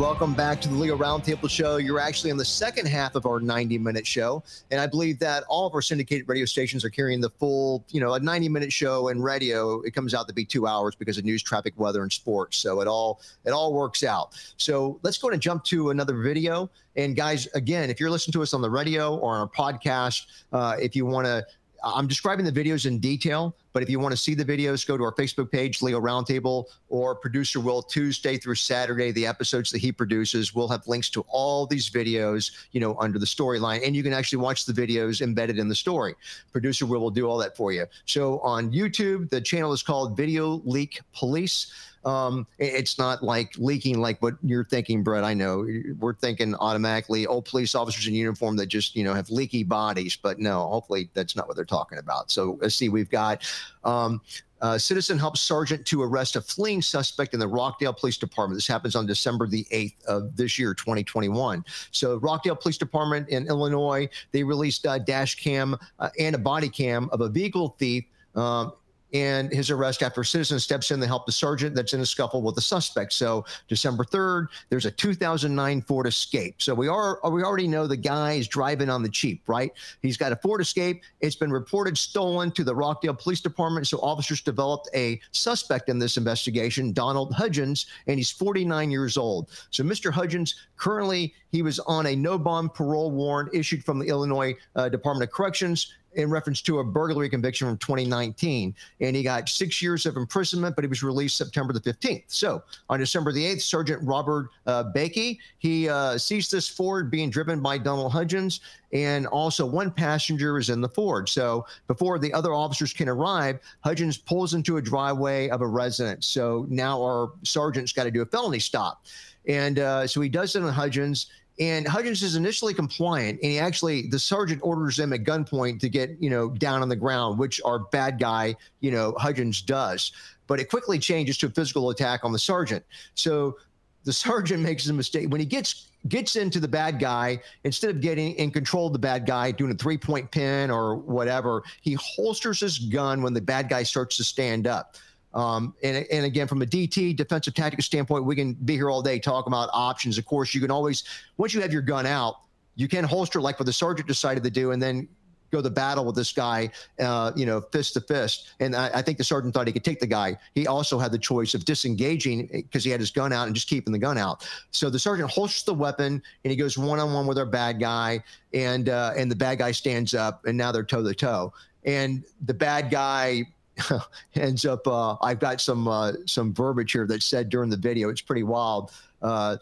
Welcome back to the Leo Roundtable Show. You're actually in the second half of our 90 minute show. And I believe that all of our syndicated radio stations are carrying the full, you know, a 90 minute show in radio. It comes out to be two hours because of news, traffic, weather, and sports. So it all it all works out. So let's go and jump to another video. And guys, again, if you're listening to us on the radio or on our podcast, uh, if you want to I'm describing the videos in detail, but if you want to see the videos, go to our Facebook page, Leo Roundtable, or producer Will Tuesday through Saturday, the episodes that he produces. We'll have links to all these videos, you know, under the storyline, and you can actually watch the videos embedded in the story. Producer Will will do all that for you. So on YouTube, the channel is called Video Leak Police. Um, it's not like leaking like what you're thinking, Brett. I know we're thinking automatically old police officers in uniform that just you know have leaky bodies, but no, hopefully that's not what they're talking about. So let's see, we've got. Um, uh, citizen helps sergeant to arrest a fleeing suspect in the Rockdale Police Department. This happens on December the 8th of this year, 2021. So, Rockdale Police Department in Illinois, they released a dash cam uh, and a body cam of a vehicle thief. Um, and his arrest after a citizen steps in to help the sergeant that's in a scuffle with the suspect. So December 3rd, there's a 2009 Ford Escape. So we are we already know the guy is driving on the cheap, right? He's got a Ford Escape. It's been reported stolen to the Rockdale Police Department. So officers developed a suspect in this investigation, Donald Hudgens, and he's 49 years old. So Mr. Hudgens currently he was on a no bond parole warrant issued from the Illinois uh, Department of Corrections in reference to a burglary conviction from 2019. And he got six years of imprisonment, but he was released September the 15th. So on December the 8th, Sergeant Robert uh, Bakey, he uh, sees this Ford being driven by Donald Hudgens, and also one passenger is in the Ford. So before the other officers can arrive, Hudgens pulls into a driveway of a residence. So now our sergeant's got to do a felony stop. And uh, so he does it on Hudgens. And Hudgens is initially compliant, and he actually the sergeant orders him at gunpoint to get you know down on the ground, which our bad guy you know Hudgens does. But it quickly changes to a physical attack on the sergeant. So the sergeant makes a mistake when he gets gets into the bad guy instead of getting in control of the bad guy doing a three point pin or whatever he holsters his gun when the bad guy starts to stand up um, and, and again, from a DT defensive tactical standpoint, we can be here all day talking about options. Of course, you can always, once you have your gun out, you can holster like what the sergeant decided to do, and then go to battle with this guy, uh, you know, fist to fist. And I, I, think the sergeant thought he could take the guy. He also had the choice of disengaging because he had his gun out and just keeping the gun out. So the sergeant holsters the weapon and he goes one on one with our bad guy, and uh, and the bad guy stands up, and now they're toe to toe. And the bad guy ends up. Uh, I've got some uh, some verbiage here that said during the video. It's pretty wild. Uh,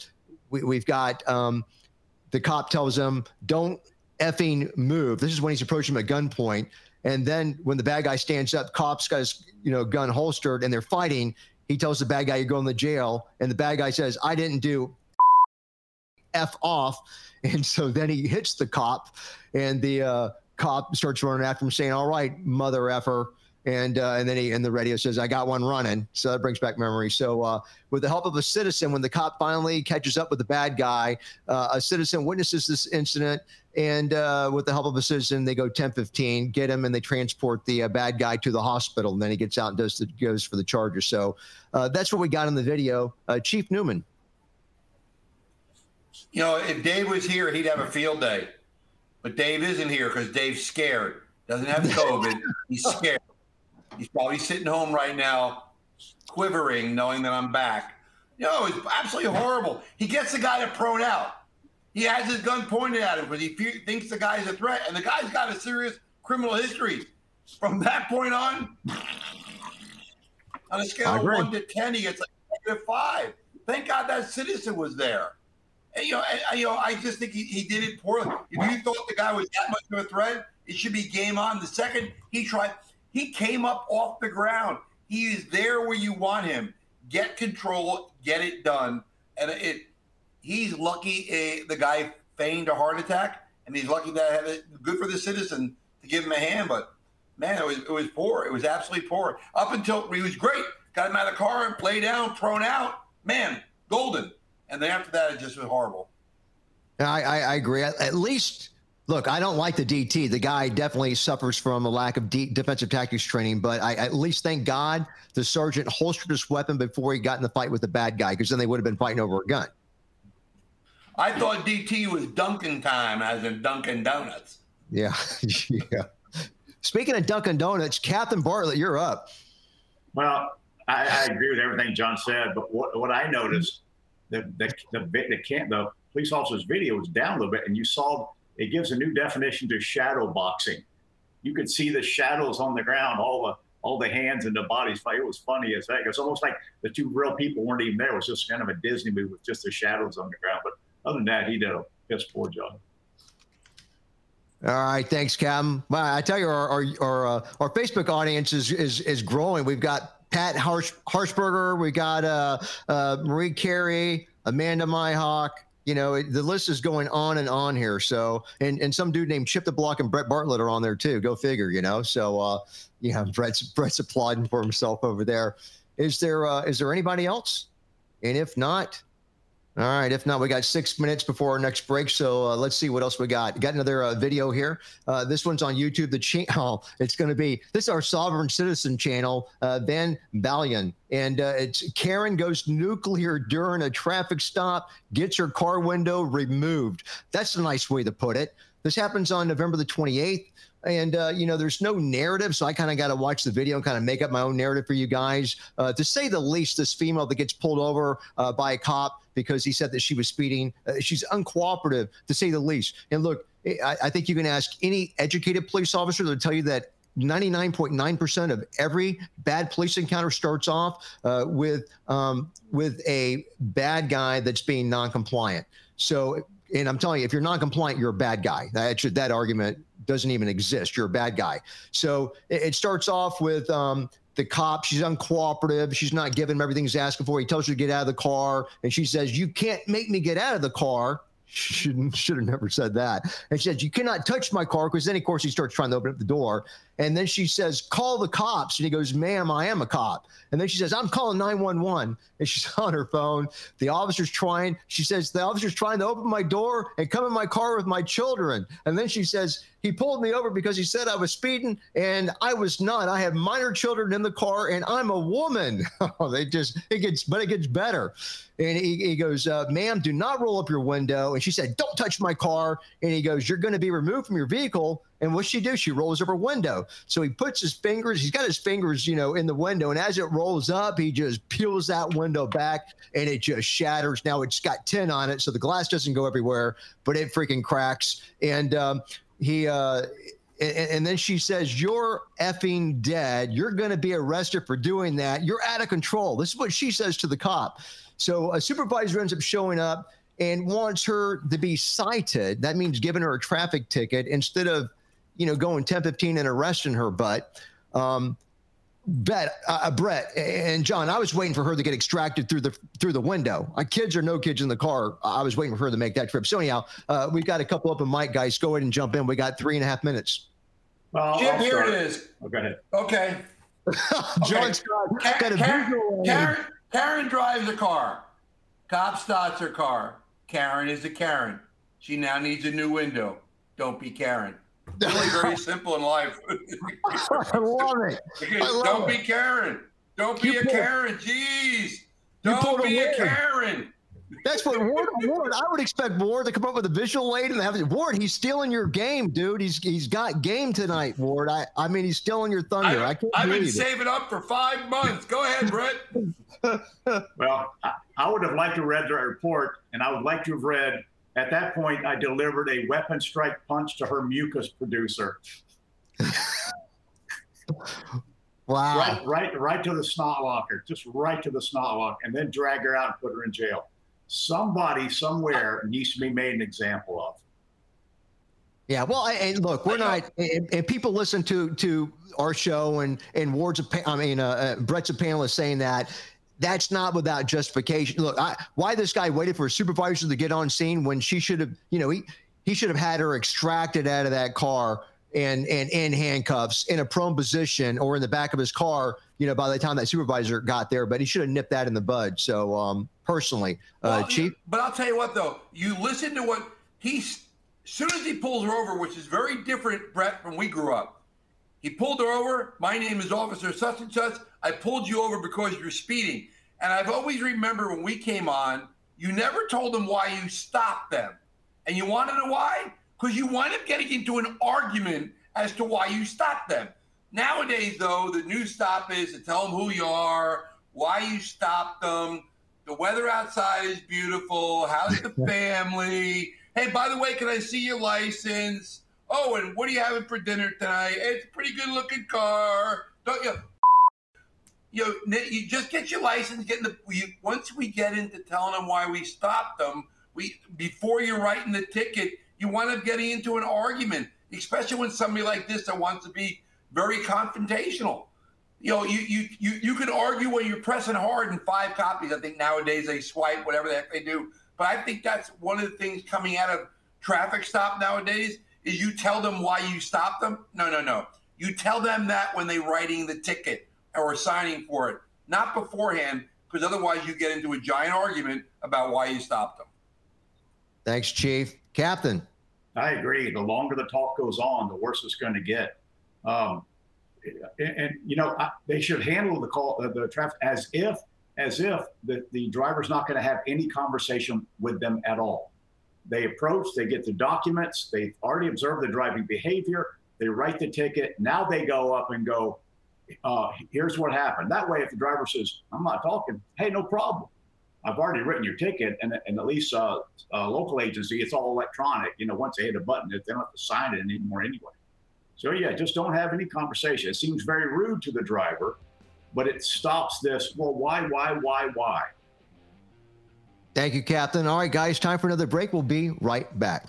we, have got um, the cop tells him, "Don't effing move." This is when he's approaching him at gunpoint. And then when the bad guy stands up, cops got his you know gun holstered and they're fighting. He tells the bad guy, "You're going to jail," and the bad guy says, "I didn't do." F off. And so then he hits the cop, and the uh, cop starts running after him, saying, All right, mother effer and uh, and then he in the radio says, "I got one running." So that brings back memory. So uh, with the help of a citizen, when the cop finally catches up with the bad guy, uh, a citizen witnesses this incident, and uh, with the help of a citizen, they go 10-15, get him, and they transport the uh, bad guy to the hospital. And then he gets out and does the, goes for the charges. So uh, that's what we got in the video. Chief Newman. You know, if Dave was here, he'd have a field day. But Dave isn't here because Dave's scared. Doesn't have COVID. He's scared. He's probably sitting home right now, quivering, knowing that I'm back. You know, it's absolutely horrible. He gets the guy to prone out. He has his gun pointed at him because he fe- thinks the guy's a threat, and the guy's got a serious criminal history. From that point on, on a scale of one to ten, he gets like negative five. Thank God that citizen was there. And, you know, and, you know, I just think he, he did it poorly. If you thought the guy was that much of a threat, it should be game on. The second he tried, he came up off the ground. He is there where you want him. Get control, get it done. And it he's lucky uh, the guy feigned a heart attack, and he's lucky that had it good for the citizen to give him a hand. But man, it was it was poor. It was absolutely poor. Up until he was great. Got him out of the car and play down, thrown out. Man, golden. And then after that, it just was horrible. I, I, I agree. At least Look, I don't like the DT. The guy definitely suffers from a lack of D- defensive tactics training, but I at least thank God the sergeant holstered his weapon before he got in the fight with the bad guy, because then they would have been fighting over a gun. I thought DT was Dunkin' time, as in Dunkin' Donuts. Yeah, yeah. Speaking of Dunkin' Donuts, Captain Bartlett, you're up. Well, I, I, agree with everything John said, but what, what I noticed, the the the, the, can, the police officer's video was down a little bit, and you saw it gives a new definition to shadow boxing. You could see the shadows on the ground, all the all the hands and the bodies. It was funny as heck. It's almost like the two real people weren't even there. It was just kind of a Disney movie with just the shadows on the ground. But other than that, he did a piss poor job. All right, thanks, Cam. Well, I tell you, our our our, uh, our Facebook audience is, is is growing. We've got Pat Harsh, Harshberger, we got uh, uh, Marie Carey, Amanda Myhawk. You know, it, the list is going on and on here. So, and and some dude named Chip the Block and Brett Bartlett are on there too. Go figure. You know, so uh, yeah, Brett's Brett's applauding for himself over there. Is there uh, is there anybody else? And if not, all right. If not, we got six minutes before our next break. So uh, let's see what else we got. Got another uh, video here. Uh, this one's on YouTube. The channel, it's going to be this is our sovereign citizen channel, uh, Van Balian. And uh, it's Karen goes nuclear during a traffic stop, gets her car window removed. That's a nice way to put it. This happens on November the 28th and uh, you know there's no narrative so i kind of got to watch the video and kind of make up my own narrative for you guys. Uh, to say the least this female that gets pulled over uh, by a cop because he said that she was speeding uh, she's uncooperative to say the least. And look I, I think you can ask any educated police officer to tell you that 99.9% of every bad police encounter starts off uh, with um, with a bad guy that's being non-compliant. So and I'm telling you, if you're non-compliant, you're a bad guy. That that argument doesn't even exist. You're a bad guy. So it, it starts off with um, the cop. She's uncooperative. She's not giving him everything he's asking for. He tells her to get out of the car, and she says, "You can't make me get out of the car." Should should have never said that. And she says, "You cannot touch my car," because then of course he starts trying to open up the door. And then she says, "Call the cops." And he goes, "Ma'am, I am a cop." And then she says, "I'm calling 911." And she's on her phone. The officer's trying. She says, "The officer's trying to open my door and come in my car with my children." And then she says, "He pulled me over because he said I was speeding, and I was not. I have minor children in the car, and I'm a woman." Oh, they just it gets, but it gets better. And he, he goes, uh, "Ma'am, do not roll up your window." And she said, "Don't touch my car." And he goes, "You're going to be removed from your vehicle." And what she do? She rolls up her window. So he puts his fingers, he's got his fingers, you know, in the window. And as it rolls up, he just peels that window back and it just shatters. Now it's got tin on it, so the glass doesn't go everywhere, but it freaking cracks. And um, he, uh, and, and, then she says, You're effing dead. You're going to be arrested for doing that. You're out of control. This is what she says to the cop. So a supervisor ends up showing up and wants her to be cited. That means giving her a traffic ticket instead of you know, going 10 15 and arresting her. But, um, Bet, uh, uh, Brett and John, I was waiting for her to get extracted through the through the window. Uh, kids or no kids in the car, I was waiting for her to make that trip. So anyhow, uh, we've got a couple open mic guys. Go ahead and jump in. We got three and a half minutes. Well, Jim, here it is. Oh, go ahead. Okay. John okay. Scott got a Karen, Karen, Karen drives a car. Cop starts her car. Karen is a Karen. She now needs a new window. Don't be Karen. Really very simple in life. I love it. I love don't it. be Karen. Don't be you a pull, Karen. Jeez. Don't be a, a Karen. That's what Ward, Ward. I would expect Ward to come up with a visual aid and have it. Ward, he's stealing your game, dude. He's he's got game tonight, Ward. I I mean, he's stealing your thunder. I, I can't I've been it. saving up for five months. Go ahead, Brett. well, I, I would have liked to read the report, and I would like to have read at that point, I delivered a weapon strike punch to her mucus producer. wow. Right, right, right to the snot locker, just right to the snot locker, and then drag her out and put her in jail. Somebody somewhere needs to be made an example of. Yeah, well, and look, we're not, and, people listen to to our show and and Ward's, I mean, uh, uh, Brett's a panelist saying that that's not without justification. Look, I, why this guy waited for a supervisor to get on scene when she should have, you know, he he should have had her extracted out of that car and and in handcuffs in a prone position or in the back of his car. You know, by the time that supervisor got there, but he should have nipped that in the bud. So, um, personally, uh, well, Chief. But I'll tell you what, though, you listen to what he's. As soon as he pulls her over, which is very different, Brett, from we grew up. He pulled her over. My name is Officer such and such. I pulled you over because you're speeding. And I've always remembered when we came on, You never told them why you stopped them. And you want to know why? Because you wind up getting into an argument as to why you stopped them. Nowadays, though, the new stop is to tell them who you are, why you stopped them. The weather outside is beautiful. How's the family? Hey, by the way, can I see your license? Oh, and what are you having for dinner tonight? It's a pretty good looking car. Don't you? You, you just get your license. Get in the. Once we get into telling them why we stopped them, we before you're writing the ticket, you wind up getting into an argument, especially when somebody like this that wants to be very confrontational. You know, you you you you can argue when you're pressing hard in five copies. I think nowadays they swipe whatever the heck they do. But I think that's one of the things coming out of traffic stop nowadays is you tell them why you stopped them. No, no, no. You tell them that when they're writing the ticket or signing for it, not beforehand, because otherwise you get into a giant argument about why you stopped them. Thanks, Chief. Captain. I agree. The longer the talk goes on, the worse it's going to get. Um, and, and, you know I, they should handle the call uh, the traffic as if as if the, the driver's not going to have any conversation with them at all. They approach, they get the documents, they've already observed the driving behavior, they write the ticket. Now they go up and go, uh, here's what happened. That way, if the driver says, I'm not talking, hey, no problem. I've already written your ticket, and, and at least uh, uh, local agency, it's all electronic. You know, once they hit a button, they don't have to sign it anymore anyway. So yeah, just don't have any conversation. It seems very rude to the driver, but it stops this. Well, why, why, why, why? Thank you, Captain. All right, guys, time for another break. We'll be right back.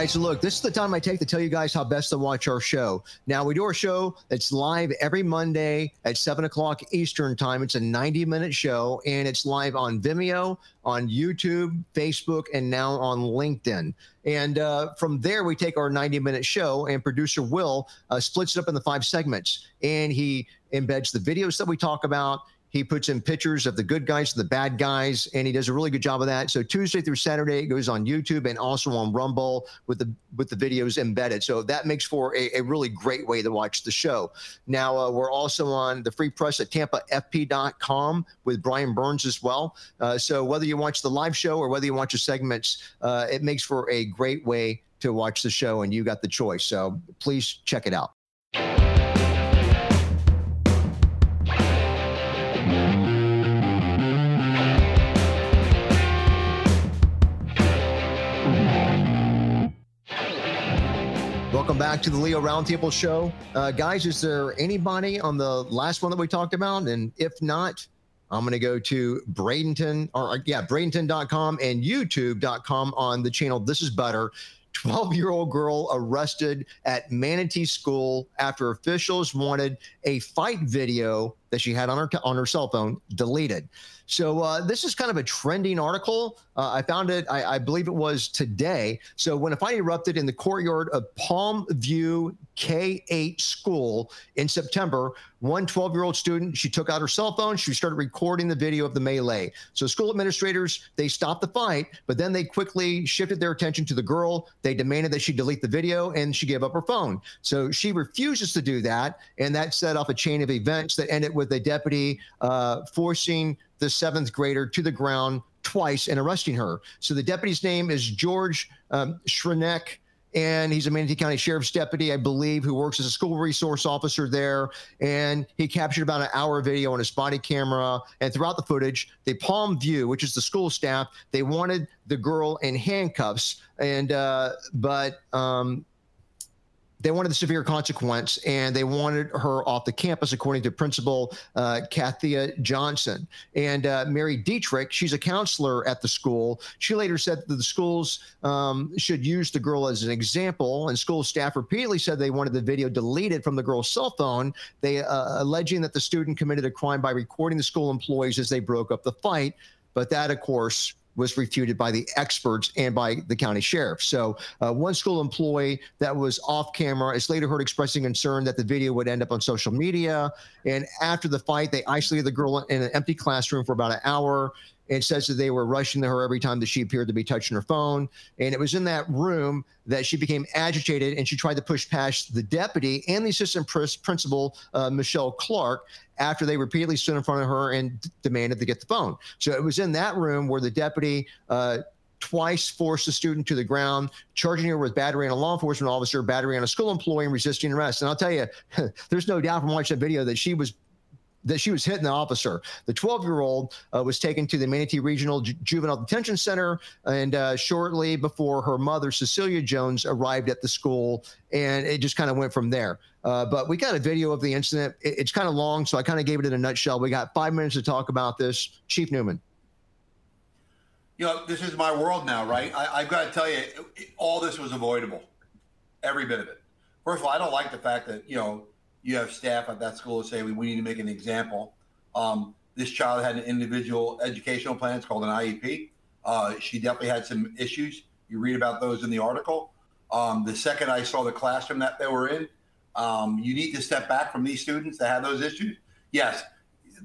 Right, so look, this is the time I take to tell you guys how best to watch our show. Now, we do our show that's live every Monday at 7 o'clock Eastern Time. It's a 90 minute show, and it's live on Vimeo, on YouTube, Facebook, and now on LinkedIn. And uh, from there, we take our 90 minute show, and producer Will uh, splits it up into five segments. And he embeds the videos that we talk about. He puts in pictures of the good guys and the bad guys, and he does a really good job of that. So Tuesday through Saturday, it goes on YouTube and also on Rumble with the with the videos embedded. So that makes for a, a really great way to watch the show. Now uh, we're also on the free press at TampaFP.com with Brian Burns as well. Uh, so whether you watch the live show or whether you watch the segments, uh, it makes for a great way to watch the show, and you got the choice. So please check it out. Welcome back to the Leo Roundtable Show. Uh, guys, is there anybody on the last one that we talked about? And if not, I'm going to go to Bradenton, or yeah, Bradenton.com and YouTube.com on the channel. This is Butter. 12 year old girl arrested at Manatee School after officials wanted a fight video that she had on her on her cell phone deleted. So uh, this is kind of a trending article. Uh, I found it, I, I, believe it was today. So when a fight erupted in the courtyard of Palm View K8 school in September, one 12-year-old student, she took out her cell phone. She started recording the video of the melee. So school administrators, they stopped the fight, but then they quickly shifted their attention to the girl. They demanded that she delete the video and she gave up her phone. So she refuses to do that. And that set off a chain of events that ended with a deputy uh, forcing the seventh grader to the ground twice and arresting her. So the deputy's name is George um, Schreneck and he's a Manatee County Sheriff's deputy, I believe, who works as a school resource officer there. And he captured about an hour video on his body camera. And throughout the footage, they palm view, which is the school staff, they wanted the girl in handcuffs. And uh, but um, they wanted the severe consequence and they wanted her off the campus, according to Principal uh, Kathia Johnson. And uh, Mary Dietrich, she's a counselor at the school. She later said that the schools um, should use the girl as an example. And school staff repeatedly said they wanted the video deleted from the girl's cell phone. They uh, alleging that the student committed a crime by recording the school employees as they broke up the fight. But that, of course, was refuted by the experts and by the county sheriff. So, uh, one school employee that was off camera is later heard expressing concern that the video would end up on social media. And after the fight, they isolated the girl in an empty classroom for about an hour. And says that they were rushing to her every time that she appeared to be touching her phone. And it was in that room that she became agitated and she tried to push past the deputy and the assistant principal, uh, Michelle Clark, after they repeatedly stood in front of her and d- demanded to get the phone. So it was in that room where the deputy uh, twice forced the student to the ground, charging her with battery on a law enforcement officer, battery on a school employee, and resisting arrest. And I'll tell you, there's no doubt from watching that video that she was that she was hitting the officer. The 12 year old uh, was taken to the Manatee Regional Ju- Juvenile Detention Center, and uh, shortly before her mother, Cecilia Jones, arrived at the school, and it just kind of went from there. Uh, but we got a video of the incident. It, it's kind of long, so I kind of gave it in a nutshell. We got five minutes to talk about this. Chief Newman. You know, this is my world now, right? I, have got to tell you, it, it, all this was avoidable, every bit of it. First of all, I don't like the fact that you know you have staff at that school say we, we need to make an example. Um, this child had an individual educational plan. It's called an IEP. Uh, she definitely had some issues. You read about those in the article. Um, the second I saw the classroom that they were in, um, you need to step back from these students that have those issues. Yes,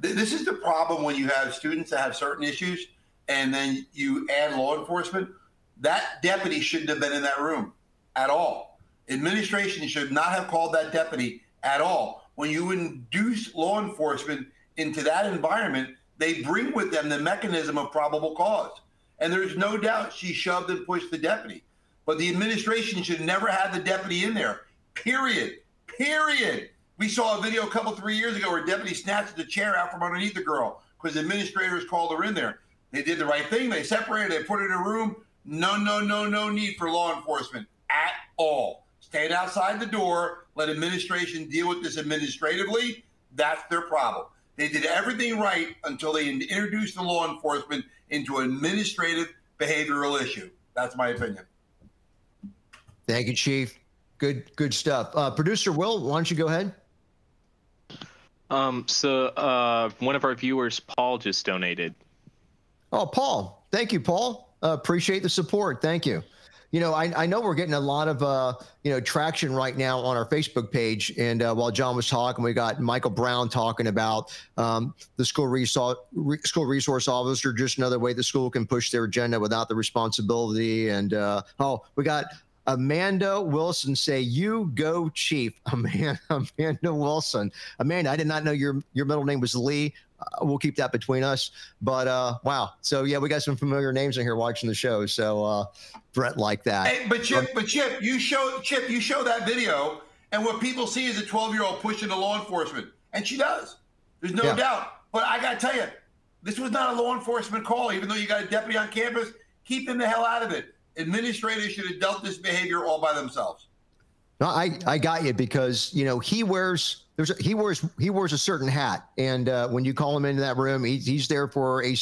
th- this is the problem when you have students that have certain issues and then you add law enforcement. That deputy shouldn't have been in that room at all. Administration should not have called that deputy at all. When you induce law enforcement into that environment, they bring with them the mechanism of probable cause. And there's no doubt she shoved and pushed the deputy. But the administration should never have the deputy in there. Period. Period. We saw a video a couple, three years ago where a deputy snatched the chair out from underneath the girl because administrators called her in there. They did the right thing. They separated, they put her in a room. No, no, no, no need for law enforcement at all stayed outside the door, let administration deal with this administratively. That's their problem. They did everything right until they introduced the law enforcement into an administrative behavioral issue. That's my opinion. Thank you, Chief. Good, good stuff. Uh, Producer Will, why don't you go ahead? Um, so uh, one of our viewers, Paul, just donated. Oh, Paul. Thank you, Paul. Uh, appreciate the support. Thank you you know, I, I know we're getting a lot of, uh, you know, traction right now on our Facebook page. And uh, while John was talking, we got Michael Brown talking about um, the school resource, re- school resource officer, just another way the school can push their agenda without the responsibility. And uh, oh, we got Amanda Wilson say, "You go, Chief." Amanda, Amanda Wilson. Amanda, I did not know your your middle name was Lee. Uh, we'll keep that between us. But uh, wow, so yeah, we got some familiar names in here watching the show. So uh, Brett like that. Hey, but Chip, but Chip, you show Chip, you show that video, and what people see is a 12 year old pushing the law enforcement, and she does. There's no yeah. doubt. But I got to tell you, this was not a law enforcement call. Even though you got a deputy on campus, keep him the hell out of it. Administrators should have dealt this behavior all by themselves. No, I, I got you because you know he wears there's a, he wears he wears a certain hat, and uh, when you call him into that room, he, he's there for a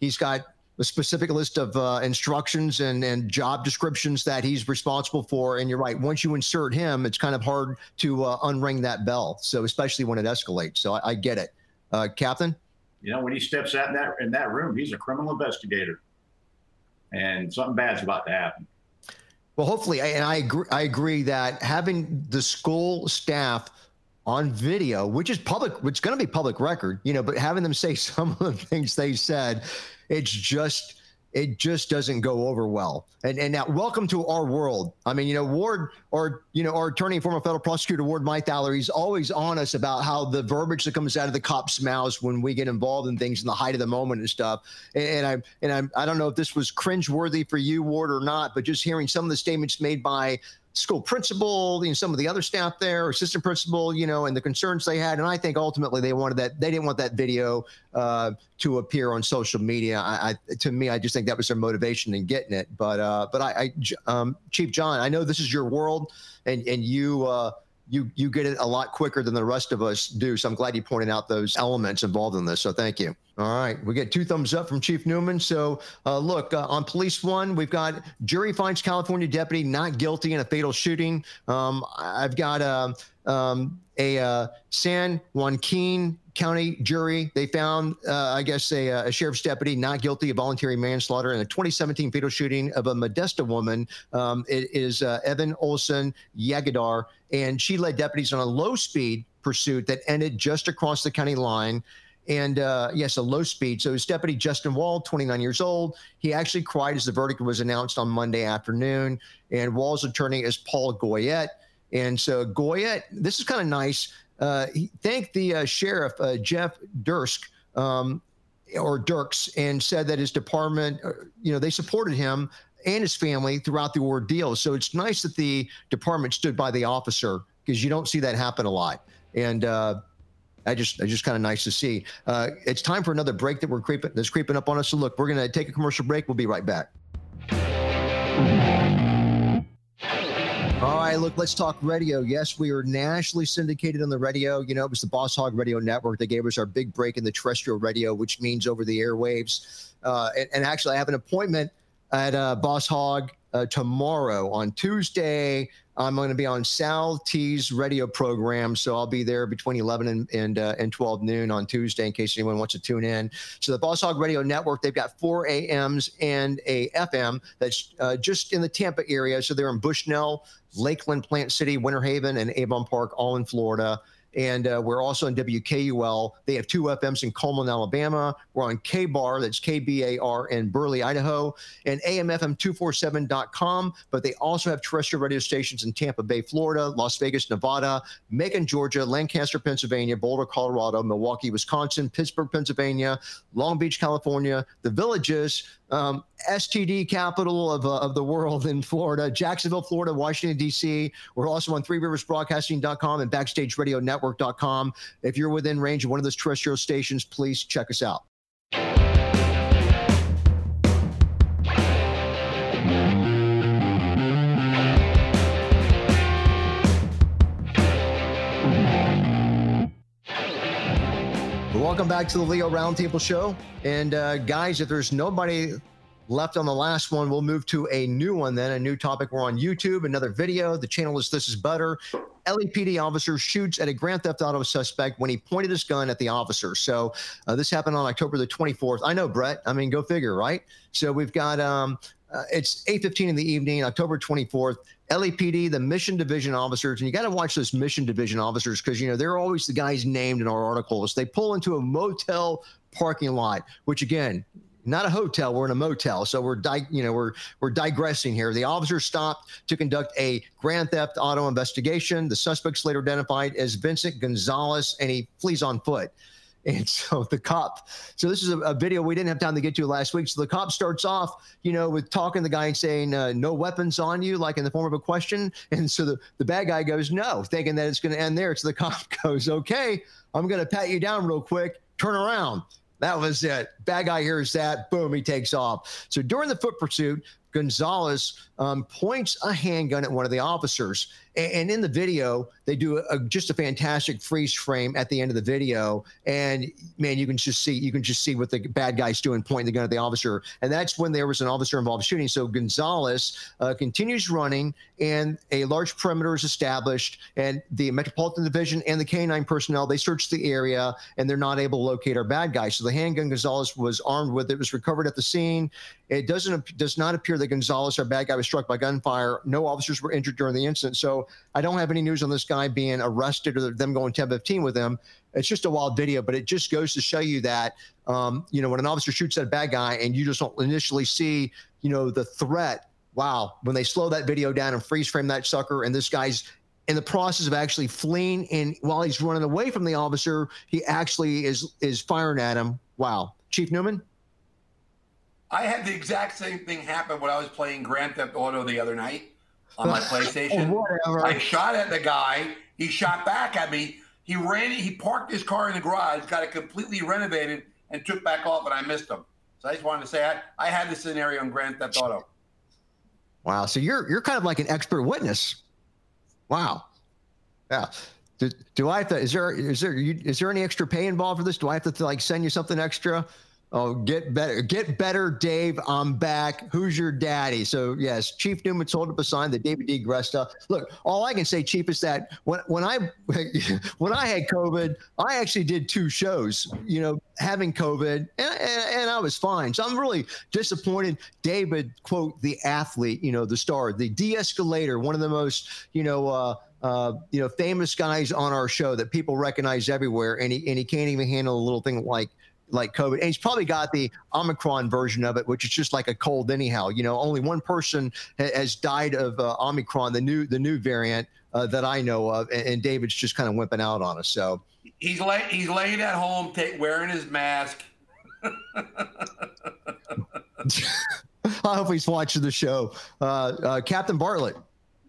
he's got a specific list of uh, instructions and and job descriptions that he's responsible for. And you're right, once you insert him, it's kind of hard to uh, unring that bell. So especially when it escalates. So I, I get it, uh, Captain. You know, when he steps out in that in that room, he's a criminal investigator, and something bad's about to happen. Well, hopefully, and I agree. I agree that having the school staff on video, which is public, which is going to be public record, you know, but having them say some of the things they said, it's just it just doesn't go over well. And and now welcome to our world. I mean, you know, Ward or you know, our attorney, former federal prosecutor Ward Mythaler, he's always on us about how the verbiage that comes out of the cops' mouths when we get involved in things in the height of the moment and stuff. And, and I and I'm I don't know if this was cringeworthy for you, Ward, or not, but just hearing some of the statements made by school principal, you know, some of the other staff there, assistant principal, you know, and the concerns they had. And I think ultimately they wanted that they didn't want that video uh, to appear on social media. I, I, to me, I just think that was their motivation in getting it. But uh, but I, I um, Chief John, I know this is your world, and and you. Uh, you you get it a lot quicker than the rest of us do. So I'm glad you pointed out those elements involved in this. So thank you. All right, we get two thumbs up from Chief Newman. So uh, look uh, on Police One, we've got jury finds California deputy not guilty in a fatal shooting. Um, I've got a um, a uh, San Joaquin County jury. They found, uh, I guess, a, a, sheriff's deputy not guilty of voluntary manslaughter in a 2017 fatal shooting of a Modesto woman. Um, it is uh, Evan Olson Yagadar, and she led deputies on a low speed pursuit that ended just across the county line. And uh, yes, a low speed. So his deputy Justin Wall, 29 years old, he actually cried as the verdict was announced on Monday afternoon. And Wall's attorney is Paul Goyette. And so Goyette, this is kind of nice. Uh, he thanked the uh, sheriff uh, Jeff Dursk um, or Dirks and said that his department, uh, you know, they supported him and his family throughout the ordeal. So it's nice that the department stood by the officer because you don't see that happen a lot. And uh, I just, I just kind of nice to see. Uh, it's time for another break that we're creeping, that's creeping up on us. So look, we're going to take a commercial break. We'll be right back. All right, look, let's talk radio. Yes, we are nationally syndicated on the radio. You know, it was the Boss Hog Radio Network that gave us our big break in the terrestrial radio, which means over the airwaves. Uh, and, and, actually, I have an appointment at uh, Boss Hog uh, tomorrow on Tuesday. I'm going to be on Sal T's radio program, so I'll be there between 11 and and, uh, and 12 noon on Tuesday in case anyone wants to tune in. So the Boss Hog Radio Network, they've got four AMs and a FM that's uh, just in the Tampa area. So they're in Bushnell, Lakeland, Plant City, Winter Haven, and Avon Park, all in Florida. And uh, we're also on WKUL. They have two FMs in Cullman, Alabama. We're on K Bar, that's K B A R, in Burley, Idaho, and AMFM247.com. But they also have terrestrial radio stations in Tampa Bay, Florida, Las Vegas, Nevada, Macon, Georgia, Lancaster, Pennsylvania, Boulder, Colorado, Milwaukee, Wisconsin, Pittsburgh, Pennsylvania, Long Beach, California, the Villages, um, STD capital of, uh, of the world in Florida, Jacksonville, Florida, Washington, D.C. We're also on Three Rivers Broadcasting.com and Backstage Radio Network.com. If you're within range of one of those terrestrial stations, please check us out. Welcome back to the Leo Roundtable Show. And uh, guys, if there's nobody left on the last one, we'll move to a new one then, a new topic. We're on YouTube, another video. The channel is This is Butter. LAPD officer shoots at a Grand Theft Auto suspect when he pointed his gun at the officer. So uh, this happened on October the 24th. I know, Brett. I mean, go figure, right? So we've got um, uh, it's 8:15 in the evening, October 24th. LAPD, the mission division officers, and you got to watch those mission division officers because you know they're always the guys named in our articles. They pull into a motel parking lot, which again, not a hotel. We're in a motel, so we're di- you know we're we're digressing here. The officers stopped to conduct a grand theft auto investigation. The suspect's later identified as Vincent Gonzalez, and he flees on foot. And so the cop, so this is a, a, video we didn't have time to get to last week. So the cop starts off, you know, with talking to the guy and saying, uh, no weapons on you, like in the form of a question. And so the, the bad guy goes, no, thinking that it's going to end there. So the cop goes, okay, I'm going to pat you down real quick. Turn around. That was it. Bad guy hears that. Boom, he takes off. So during the foot pursuit, Gonzalez um, points a handgun at one of the officers. And, and in the video, they do a, a, just a fantastic freeze frame at the end of the video. And man, you can just see you can just see what the bad guy's doing, pointing the gun at the officer. And that's when there was an officer involved shooting. So Gonzalez uh, continues running, and a large perimeter is established. And the Metropolitan Division and the K9 personnel they search the area, and they're not able to locate our bad guy. So the handgun Gonzalez was armed with it was recovered at the scene. It doesn't does not appear that Gonzalez, our bad guy, was struck by gunfire. No officers were injured during the incident. So I don't have any news on this guy being arrested or them going 10 15 with him. It's just a wild video, but it just goes to show you that, um, you know, when an officer shoots at a bad guy and you just don't initially see, you know, the threat. Wow. When they slow that video down and freeze frame that sucker, and this guy's in the process of actually fleeing, and while he's running away from the officer, he actually is is firing at him. Wow. Chief Newman? I had the exact same thing happen when I was playing Grand Theft Auto the other night on my oh, PlayStation. Whatever. I shot at the guy. He shot back at me. He ran. He parked his car in the garage, got it completely renovated, and took back off, and I missed him. So I just wanted to say I, I had this scenario in Grand Theft Auto. Wow. So you're you're kind of like an expert witness. Wow. Yeah. Do, do I have to? Is there is there is there any extra pay involved for this? Do I have to like send you something extra? Oh, get better, get better, Dave. I'm back. Who's your daddy? So yes, Chief Newman told up a sign that David D. Gresta. Look, all I can say, Chief, is that when when I when I had COVID, I actually did two shows. You know, having COVID, and, and, and I was fine. So I'm really disappointed. David, quote the athlete, you know, the star, the de-escalator, one of the most, you know. Uh, uh, you know, famous guys on our show that people recognize everywhere, and he and he can't even handle a little thing like like COVID. And he's probably got the Omicron version of it, which is just like a cold anyhow. You know, only one person ha- has died of uh, Omicron, the new the new variant uh, that I know of, and, and David's just kind of wimping out on us. So he's lay, he's laying at home, take, wearing his mask. I hope he's watching the show. Uh, uh, Captain Bartlett.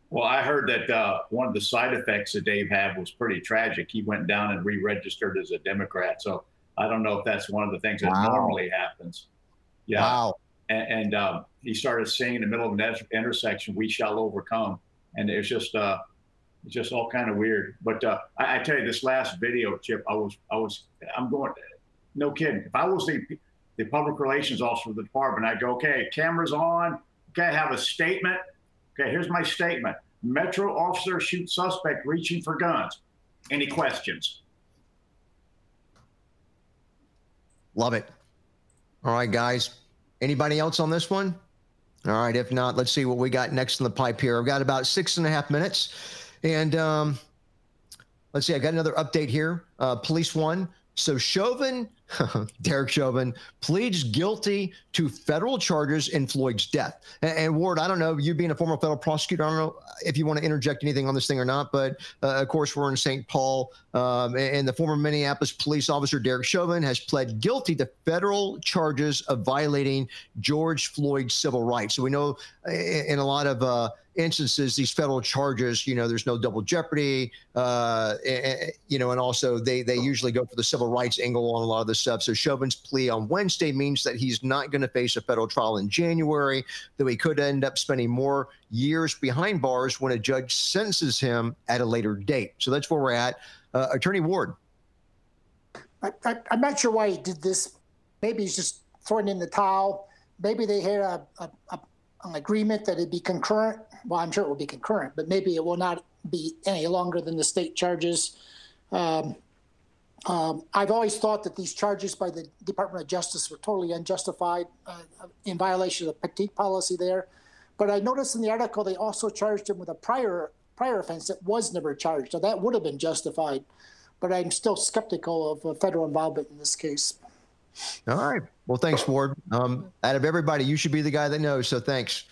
Well, I heard that uh, one of the side effects that Dave had was pretty tragic. He went down and re-registered as a Democrat. So I don't know if that's one of the things that wow. normally happens. Yeah. Wow. And, and um, he started singing in the middle of an intersection, "We shall overcome," and it's just uh, it's just all kind of weird. But uh, I, I, tell you, this last video, Chip, I was I was I'm going, no kidding. If I was the the public relations officer of the department, I'd go, okay, cameras on. Okay, I have a statement. Okay, here's my statement. Metro officer shoots suspect reaching for guns. Any questions? Love it. All right, guys. Anybody else on this one? All right. If not, let's see what we got next in the pipe here. I've got about six and a half minutes. And um, let's see, I got another update here. Uh, Police One. So Chauvin Derek Chauvin pleads guilty to federal charges in Floyd's death. And, and, Ward, I don't know, you being a former federal prosecutor, I don't know if you want to interject anything on this thing or not, but uh, of course, we're in St. Paul. Um, and the former Minneapolis police officer, Derek Chauvin, has pled guilty to federal charges of violating George Floyd's civil rights. So we know in a lot of uh, instances, these federal charges, you know, there's no double jeopardy, uh, you know, and also they they usually go for the civil rights angle on a lot of this stuff. So Chauvin's plea on Wednesday means that he's not going to face a federal trial in January, though he could end up spending more years behind bars when a judge sentences him at a later date. So that's where we're at. Uh, Attorney Ward. I, I, I'm not sure why he did this. Maybe he's just throwing in the towel. Maybe they had a, a, a an agreement that it'd be concurrent. Well, I'm sure it will be concurrent, but maybe it will not be any longer than the state charges. Um, um, I've always thought that these charges by the Department of Justice were totally unjustified, uh, in violation of the Petite policy there. But I noticed in the article they also charged him with a prior prior offense that was never charged, so that would have been justified. But I'm still skeptical of uh, federal involvement in this case. All right. Well, thanks, Ward. Um, out of everybody, you should be the guy that knows. So thanks.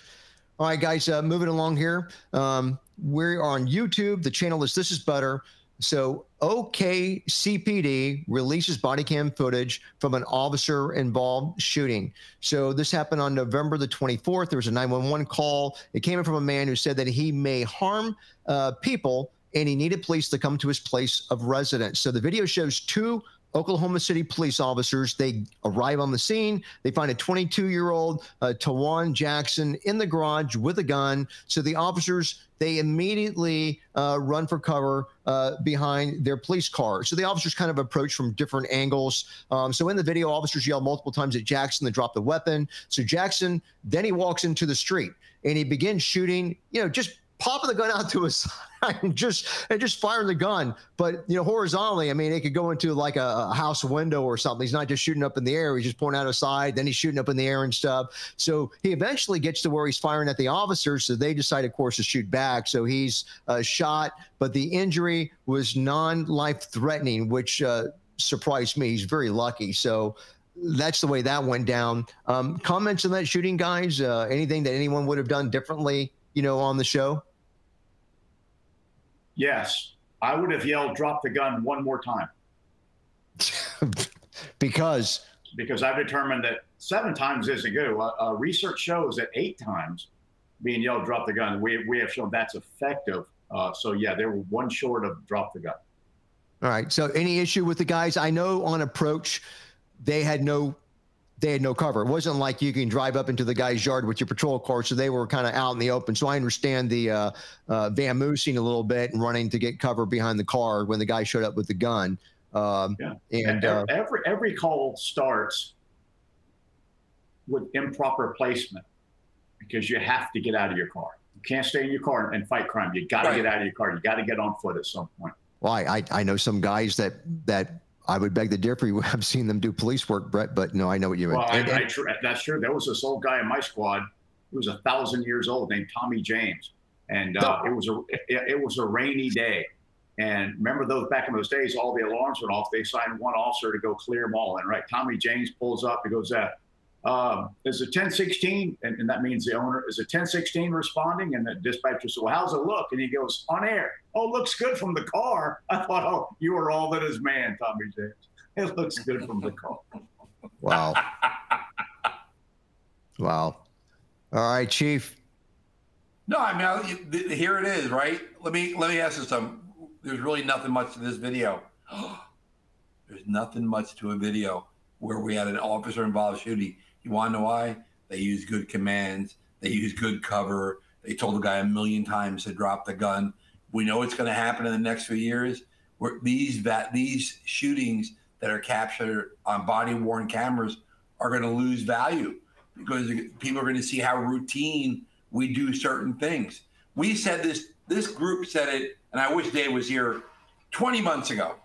All right, guys, uh, moving along here. Um, we're on YouTube. The channel is This Is Butter. So OKCPD releases body cam footage from an officer involved shooting. So this happened on November the 24th. There was a 911 call. It came in from a man who said that he may harm uh, people and he needed police to come to his place of residence. So the video shows two Oklahoma City police officers. They arrive on the scene. They find a 22 year old uh, Tawan Jackson in the garage with a gun. So the officers they immediately uh, run for cover uh, behind their police car. So the officers kind of approach from different angles. Um, so in the video, officers yell multiple times at Jackson to drop the weapon. So Jackson then he walks into the street and he begins shooting. You know, just popping the gun out to his side and just and just firing the gun. But you know, horizontally, I mean, it could go into like a, a, house window or something. He's not just shooting up in the air; he's just pointing out a side. Then he's shooting up in the air and stuff. So he eventually gets to where he's firing at the officers. So they decide, of course, to shoot back. So he's uh, shot, but the injury was non-life threatening, which uh, surprised me. He's very lucky. So that's the way that went down. Um, comments on that shooting, guys? Uh, anything that anyone would have done differently, you know, on the show? Yes, I would have yelled, drop the gun one more time. because? Because I've determined that seven times isn't good. Uh, uh, research shows that eight times being yelled, drop the gun, we, we have shown that's effective. Uh, so, yeah, they were one short of drop the gun. All right. So, any issue with the guys? I know on approach, they had no they had no cover. It wasn't like you can drive up into the guy's yard with your patrol car, so they were kind of out in the open. So I understand the uh, uh, vamoosing a little bit and running to get cover behind the car when the guy showed up with the gun. Um, yeah. And uh, every every call starts with improper placement because you have to get out of your car. You can't stay in your car and fight crime. You got to right. get out of your car. You got to get on foot at some point. Well, I, I know some guys that that I would beg to differ. I've seen them do police work, Brett, but no, I know what you mean. Well, and, I, I, that's true. There was this old guy in my squad who was a thousand years old named Tommy James. and uh, it was a it, it was a rainy day. And remember those back in those days, all the alarms went off. They signed one officer to go clear them all. And right, Tommy James pulls up. He goes, uh, um, "Is it 1016?" And, and, that means the owner is a 1016 responding. And the dispatcher said, "Well, how's it look?" And he goes, "On air. Oh, looks good from the car." I thought, "Oh, you are all that is man, Tommy James. It looks good from the car." Wow. wow. All right, Chief. No, I mean, here it is, right? Let me let me ask you something. There's really nothing much to this video. There's nothing much to a video where we had an officer involved shooting. You want to know why? They use good commands. They use good cover. They told the guy a million times to drop the gun. We know it's going to happen in the next few years. Where these that these shootings that are captured on body worn cameras are going to lose value because people are going to see how routine we do certain things. We said this. This group said it, and I wish Dave was here 20 months ago.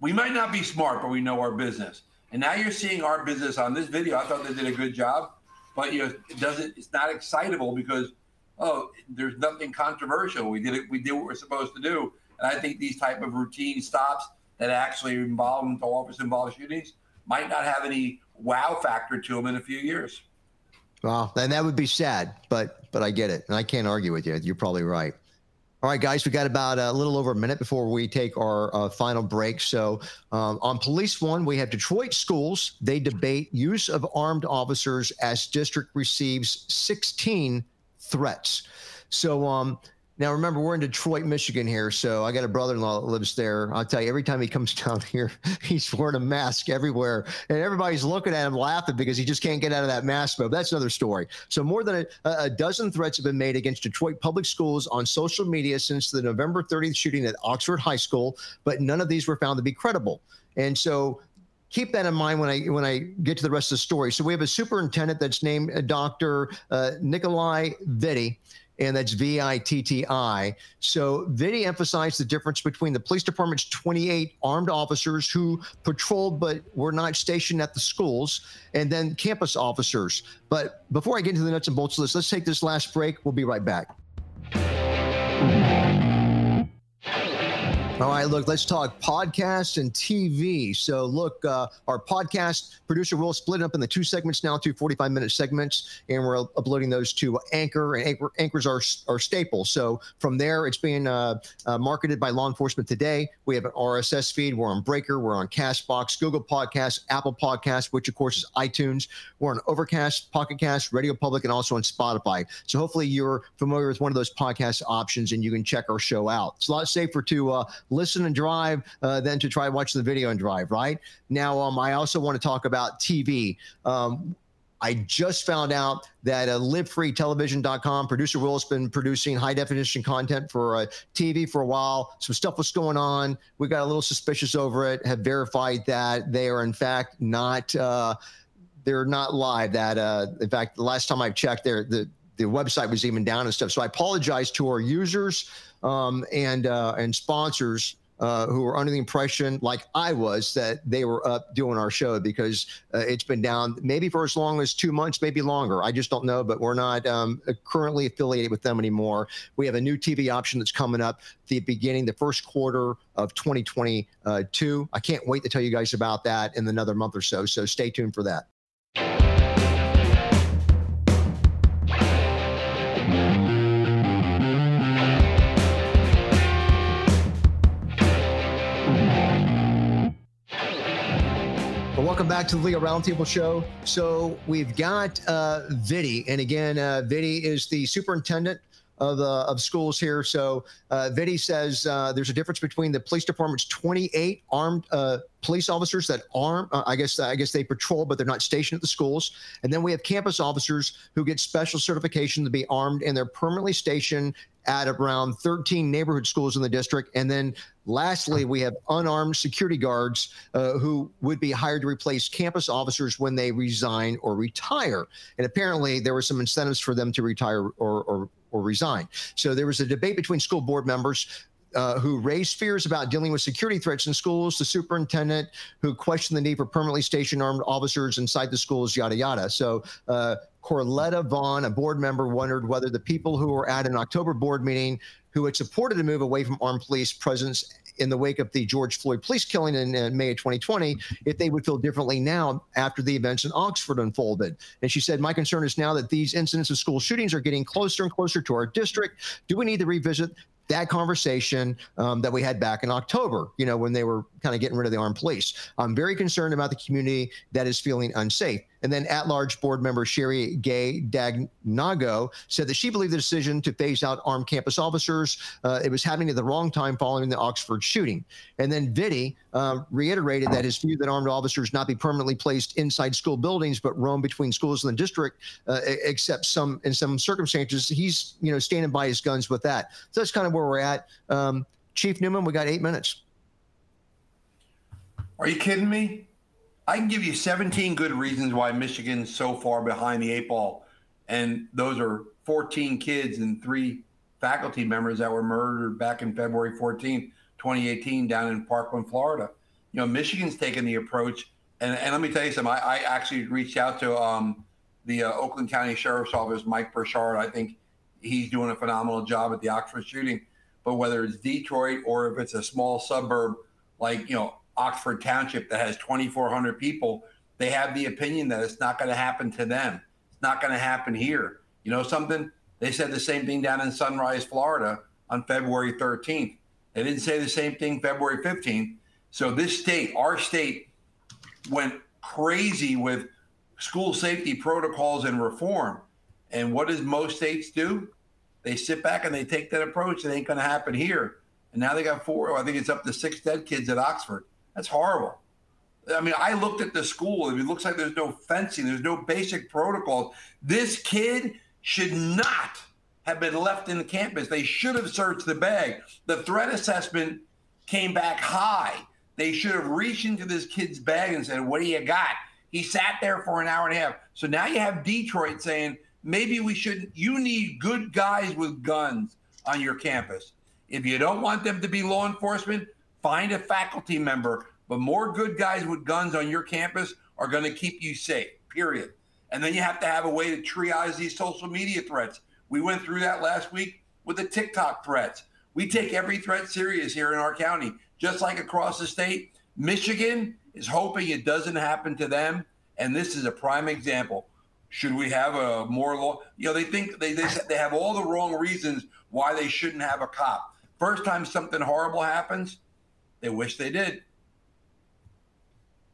We might not be smart, but we know our business. And now you're seeing our business on this video. I thought they did a good job, but you know, it doesn't. It's not excitable because oh, there's nothing controversial. We did it. We did what we're supposed to do. And I think these type of routine stops that actually involve into office involved shootings might not have any wow factor to them in a few years. Well, and that would be sad, but but I get it, and I can't argue with you. You're probably right. All right, guys, we got about a little over a minute before we take our uh, final break. So, um, on Police One, we have Detroit schools. They debate use of armed officers as district receives 16 threats. So, um, now, remember, we're in Detroit, Michigan here. So I got a brother in law that lives there. I'll tell you, every time he comes down here, he's wearing a mask everywhere. And everybody's looking at him laughing because he just can't get out of that mask But That's another story. So, more than a, a dozen threats have been made against Detroit public schools on social media since the November 30th shooting at Oxford High School, but none of these were found to be credible. And so keep that in mind when I when I get to the rest of the story. So we have a superintendent that's named uh, Dr. Uh, Nikolai Vitti, and that's V I T T I. So Vitti emphasized the difference between the police department's 28 armed officers who patrolled but were not stationed at the schools, and then campus officers. But before I get into the nuts and bolts of this, let's take this last break. We'll be right back. All right, look, let's talk podcast and TV. So, look, uh, our podcast producer will split it up in the two segments now, two 45 minute segments, and we're uploading those to Anchor, and Anchor, Anchor's our, our staple. So, from there, it's being uh, uh, marketed by law enforcement today. We have an RSS feed. We're on Breaker, we're on Castbox, Google Podcasts, Apple Podcasts, which of course is iTunes. We're on Overcast, Pocket Cast, Radio Public, and also on Spotify. So, hopefully, you're familiar with one of those podcast options and you can check our show out. It's a lot safer to uh, listen and drive uh, than to try watch the video and drive, right? Now, um, I also want to talk about TV. Um, I just found out that uh, livefreetelevision.com, producer Will's been producing high definition content for uh, TV for a while. Some stuff was going on. We got a little suspicious over it, have verified that they are, in fact, not. Uh, they're not live. That, uh, in fact, the last time I checked, there the the website was even down and stuff. So I apologize to our users um, and uh, and sponsors uh, who were under the impression, like I was, that they were up doing our show because uh, it's been down maybe for as long as two months, maybe longer. I just don't know, but we're not um, currently affiliated with them anymore. We have a new TV option that's coming up the beginning, the first quarter of 2022. I can't wait to tell you guys about that in another month or so. So stay tuned for that. Back to the Legal Roundtable Show. So we've got uh, Vitti, and again, uh, Vitti is the superintendent of, uh, of schools here. So uh, Vitti says uh, there's a difference between the police department's 28 armed uh, police officers that arm. Uh, I guess I guess they patrol, but they're not stationed at the schools. And then we have campus officers who get special certification to be armed, and they're permanently stationed at around 13 neighborhood schools in the district. And then lastly, we have unarmed security guards uh, who would be hired to replace campus officers when they resign or retire. And apparently, there were some incentives for them to retire or, or or resign. So there was a debate between school board members uh, who raised fears about dealing with security threats in schools, the superintendent who questioned the need for permanently stationed armed officers inside the schools, yada, yada. So uh, Corletta Vaughn, a board member, wondered whether the people who were at an October board meeting who had supported a move away from armed police presence in the wake of the George Floyd police killing in, in, May of 2020, if they would feel differently now after the events in Oxford unfolded. And she said, My concern is now that these incidents of school shootings are getting closer and closer to our district. Do we need to revisit that conversation um, that we had back in October, you know, when they were kind of getting rid of the armed police. I'm very concerned about the community that is feeling unsafe. And then at large board member Sherry Gay Dagnogo said that she believed the decision to phase out armed campus officers, uh, it was happening at the wrong time following the Oxford shooting. And then Vitti uh, reiterated that his view that armed officers not be permanently placed inside school buildings, but roam between schools in the district, uh, except some in some circumstances, he's, you know, standing by his guns with that. So that's kind of where we're at. Um, Chief Newman, we got eight minutes. Are you kidding me? I can give you 17 good reasons why Michigan's so far behind the eight ball. And those are 14 kids and three faculty members that were murdered back in February 14, 2018, down in Parkland, Florida. You know, Michigan's taken the approach. And, and let me tell you something. I, I actually reached out to um, the uh, Oakland County Sheriff's Office, Mike Bouchard. I think he's doing a phenomenal job at the Oxford shooting. But whether it's Detroit or if it's a small suburb like, you know, Oxford Township that has 2,400 people, they have the opinion that it's not going to happen to them. It's not going to happen here. You know something? They said the same thing down in Sunrise, Florida on February 13th. They didn't say the same thing February 15th. So this state, our state, went crazy with school safety protocols and reform. And what does most states do? They sit back and they take that approach. It ain't going to happen here. And now they got four, I think it's up to six dead kids at Oxford. That's horrible. I mean, I looked at the school. It looks like there's no fencing. There's no basic protocols. This kid should not have been left in the campus. They should have searched the bag. The threat assessment came back high. They should have reached into this kid's bag and said, "What do you got?" He sat there for an hour and a half. So now you have Detroit saying, "Maybe we shouldn't. You need good guys with guns on your campus. If you don't want them to be law enforcement, find a faculty member but more good guys with guns on your campus are going to keep you safe, period. And then you have to have a way to triage these social media threats. We went through that last week with the TikTok threats. We take every threat serious here in our county, just like across the state. Michigan is hoping it doesn't happen to them. And this is a prime example. Should we have a more law? You know, they think they, they, they have all the wrong reasons why they shouldn't have a cop. First time something horrible happens, they wish they did.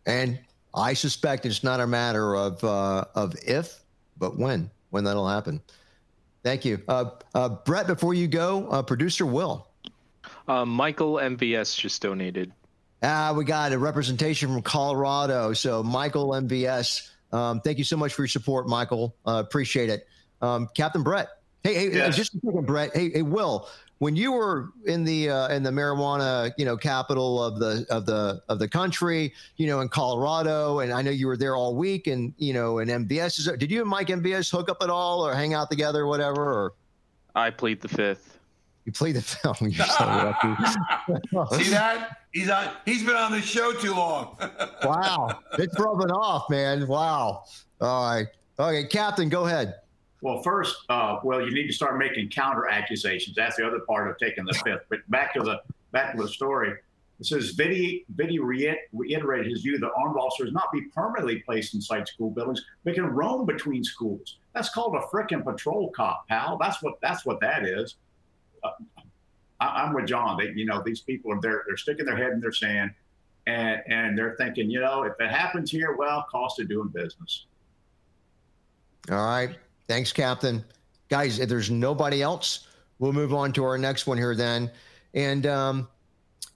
And I suspect it's not a matter of uh, of if, but when when that'll happen. Thank you, uh, uh, Brett. Before you go, uh, producer Will. Uh, Michael MVS just donated. Ah, we got a representation from Colorado. So Michael MVS, um, thank you so much for your support, Michael. Uh, appreciate it. Um, Captain Brett. Hey, hey, yes. just a second, Brett. Hey, hey, Will when you were in the uh, in the marijuana you know capital of the of the of the country you know in colorado and i know you were there all week and you know and mbs is, did you and mike mbs hook up at all or hang out together or whatever or? I plead the fifth. You plead the fifth. You're so lucky. See that? He's on he's been on the show too long. Wow. It's rubbing off man. Wow. All right. Okay captain go ahead well, first, uh, well, you need to start making counter accusations. That's the other part of taking the fifth. But back to the back to the story. It says Vitti, Vitti reiterated his view that armed officers not be permanently placed inside school buildings, but can roam between schools. That's called a frickin' patrol cop, pal. That's what that's what that is. Uh, I, am with John. They, you know, these people are they're they're sticking their head in their sand, and and they're thinking, you know, if it happens here, well, cost of doing business. All right. Thanks, Captain. Guys, if there's nobody else, we'll move on to our next one here then. And, um,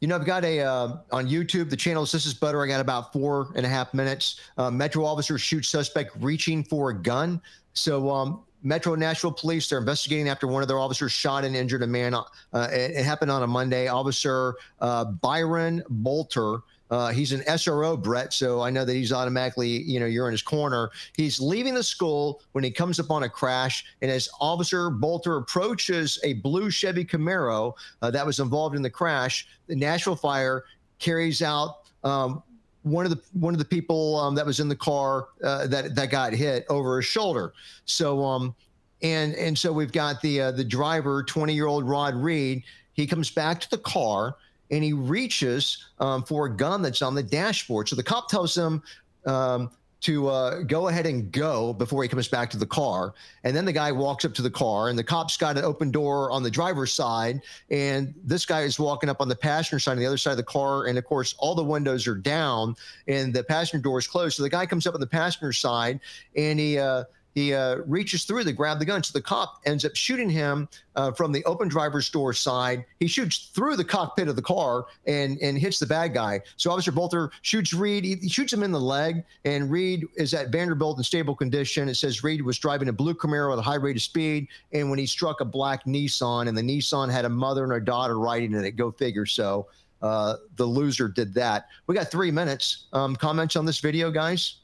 you know, I've got a uh, on YouTube, the channel This is Butter. I got about four and a half minutes. Uh, Metro officer shoots suspect reaching for a gun. So, um, Metro Nashville Police, they're investigating after one of their officers shot and injured a man. Uh, it, it, happened on a Monday. Officer uh, Byron Bolter uh, he's an SRO, Brett, so I know that he's automatically, you know, you're in his corner. He's leaving the school when he comes upon a crash, and as Officer Bolter approaches a blue Chevy Camaro uh, that was involved in the crash, the Nashville Fire carries out um, one of the one of the people um, that was in the car uh, that that got hit over his shoulder. So um, and and so we've got the uh, the driver, 20 year old Rod Reed. He comes back to the car and he reaches um, for a gun that's on the dashboard. So the cop tells him. Um, to uh, go ahead and go before he comes back to the car. And then the guy walks up to the car, and the cop's got an open door on the driver's side. And this guy is walking up on the passenger side on the other side of the car. And of course, all the windows are down and the passenger door is closed. So the guy comes up on the passenger side and he, uh, he uh, reaches through to grab the gun. So the cop ends up shooting him uh, from the open driver's door side. He shoots through the cockpit of the car and and hits the bad guy. So Officer Bolter shoots Reed. He, shoots him in the leg, and Reed is at Vanderbilt in stable condition. It says Reed was driving a blue Camaro at a high rate of speed, and when he struck a black Nissan, and the Nissan had a mother and a daughter riding in it. Go figure. So. Uh, the loser did that. We got three minutes. Um, comments on this video, guys,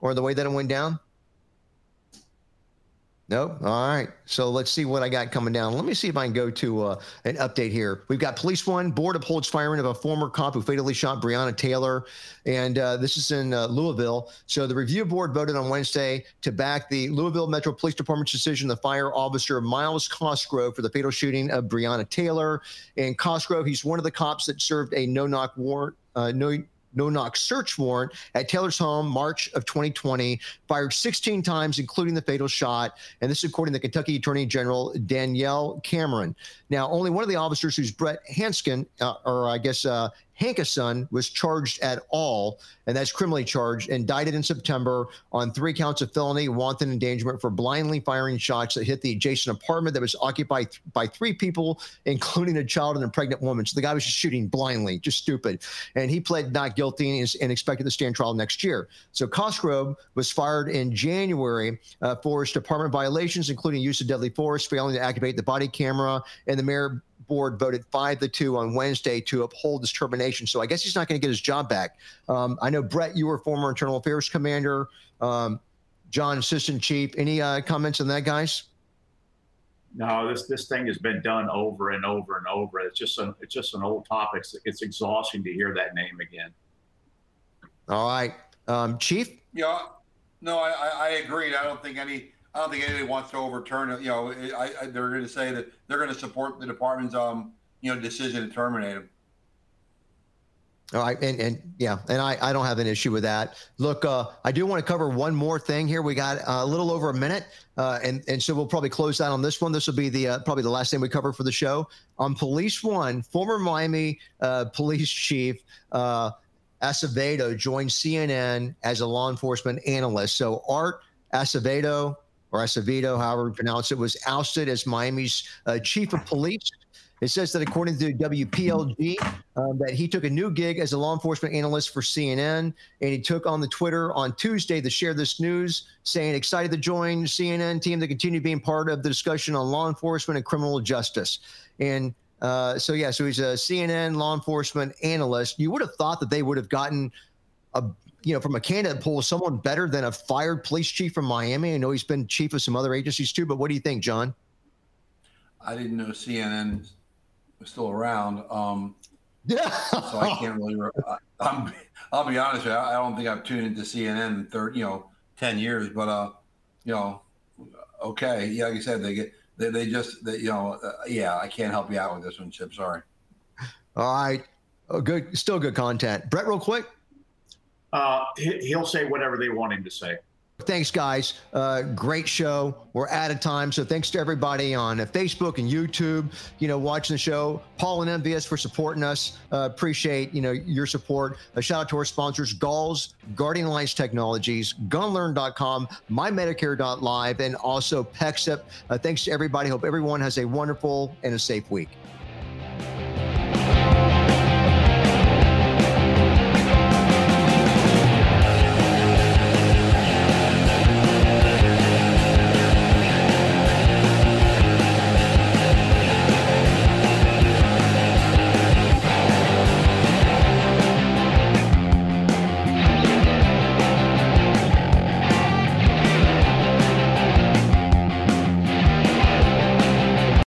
or the way that it went down? Nope. All right. So let's see what I got coming down. Let me see if I can go to uh, an update here. We've got police one board upholds firing of a former cop who fatally shot Breonna Taylor, and uh, this is in uh, Louisville. So the review board voted on Wednesday to back the Louisville Metro Police Department's decision to fire officer Myles Cosgrove for the fatal shooting of Breonna Taylor. And Cosgrove, he's one of the cops that served a no-knock warrant. Uh, no no knock search warrant at Taylor's home, March of 2020, fired 16 times, including the fatal shot. And this is according to the Kentucky Attorney General Daniel Cameron. Now, only one of the officers, who's Brett Hanskin, uh, or I guess uh, Hankison was charged at all, and that's criminally charged, indicted in September on three counts of felony wanton endangerment for blindly firing shots that hit the adjacent apartment that was occupied by three people, including a child and a pregnant woman. So the guy was just shooting blindly, just stupid. And he pled not guilty and is and expected to stand trial next year. So Cosgrove was fired in January uh, for his department violations, including use of deadly force, failing to activate the body camera, and the mayor board voted five to two on Wednesday to uphold this termination. So I guess he's not going to get his job back. Um, I know Brett, you were former internal affairs commander. Um, John, assistant chief. Any uh, comments on that, guys? No, this this thing has been done over and over and over. It's just an it's just an old topic. It's, it's exhausting to hear that name again. All right, um, chief. Yeah, no, I, I agreed. I don't think any I don't think anybody wants to overturn it. You know, I, I, they're going to say that they're going to support the department's um, you know, decision to terminate him. All right, and and yeah, and I, I don't have an issue with that. Look, uh, I do want to cover one more thing here. We got uh, a little over a minute, uh, and and so we'll probably close out on this one. This will be the uh, probably the last thing we cover for the show. On Police One, former Miami uh, police chief uh, Acevedo joined CNN as a law enforcement analyst. So Art Acevedo or Acevedo, however you pronounce it, was ousted as Miami's uh, chief of police. It says that according to WPLG, um, that he took a new gig as a law enforcement analyst for CNN, and he took on the Twitter on Tuesday to share this news, saying excited to join CNN team to continue being part of the discussion on law enforcement and criminal justice. And uh, so yeah, so he's a CNN law enforcement analyst. You would have thought that they would have gotten a you know, from a candidate pool, someone better than a fired police chief from Miami? I know he's been chief of some other agencies too, but what do you think, John? I didn't know CNN was still around. Um, yeah. so I can't really. I'm, I'll be honest with you. I don't think I've tuned into CNN in third, you know, ten years. But uh, you know, okay, yeah, like you said, they get they, they just they, you know, uh, yeah, I can't help you out with this one, Chip. Sorry. All right. Oh, good. Still good content. Brett, real quick uh, he'll say whatever they want him to say. Thanks, guys. Uh, great show. We're out of time. So thanks to everybody on Facebook and YouTube, you know, watching the show. Paul and MVS for supporting us. Uh, appreciate, you know, your support. A shout out to our sponsors, Galls, Guardian Alliance Technologies, gunlearn.com, mymedicare.live, and also PEXIP. Uh, thanks to everybody. Hope everyone has a wonderful and a safe week.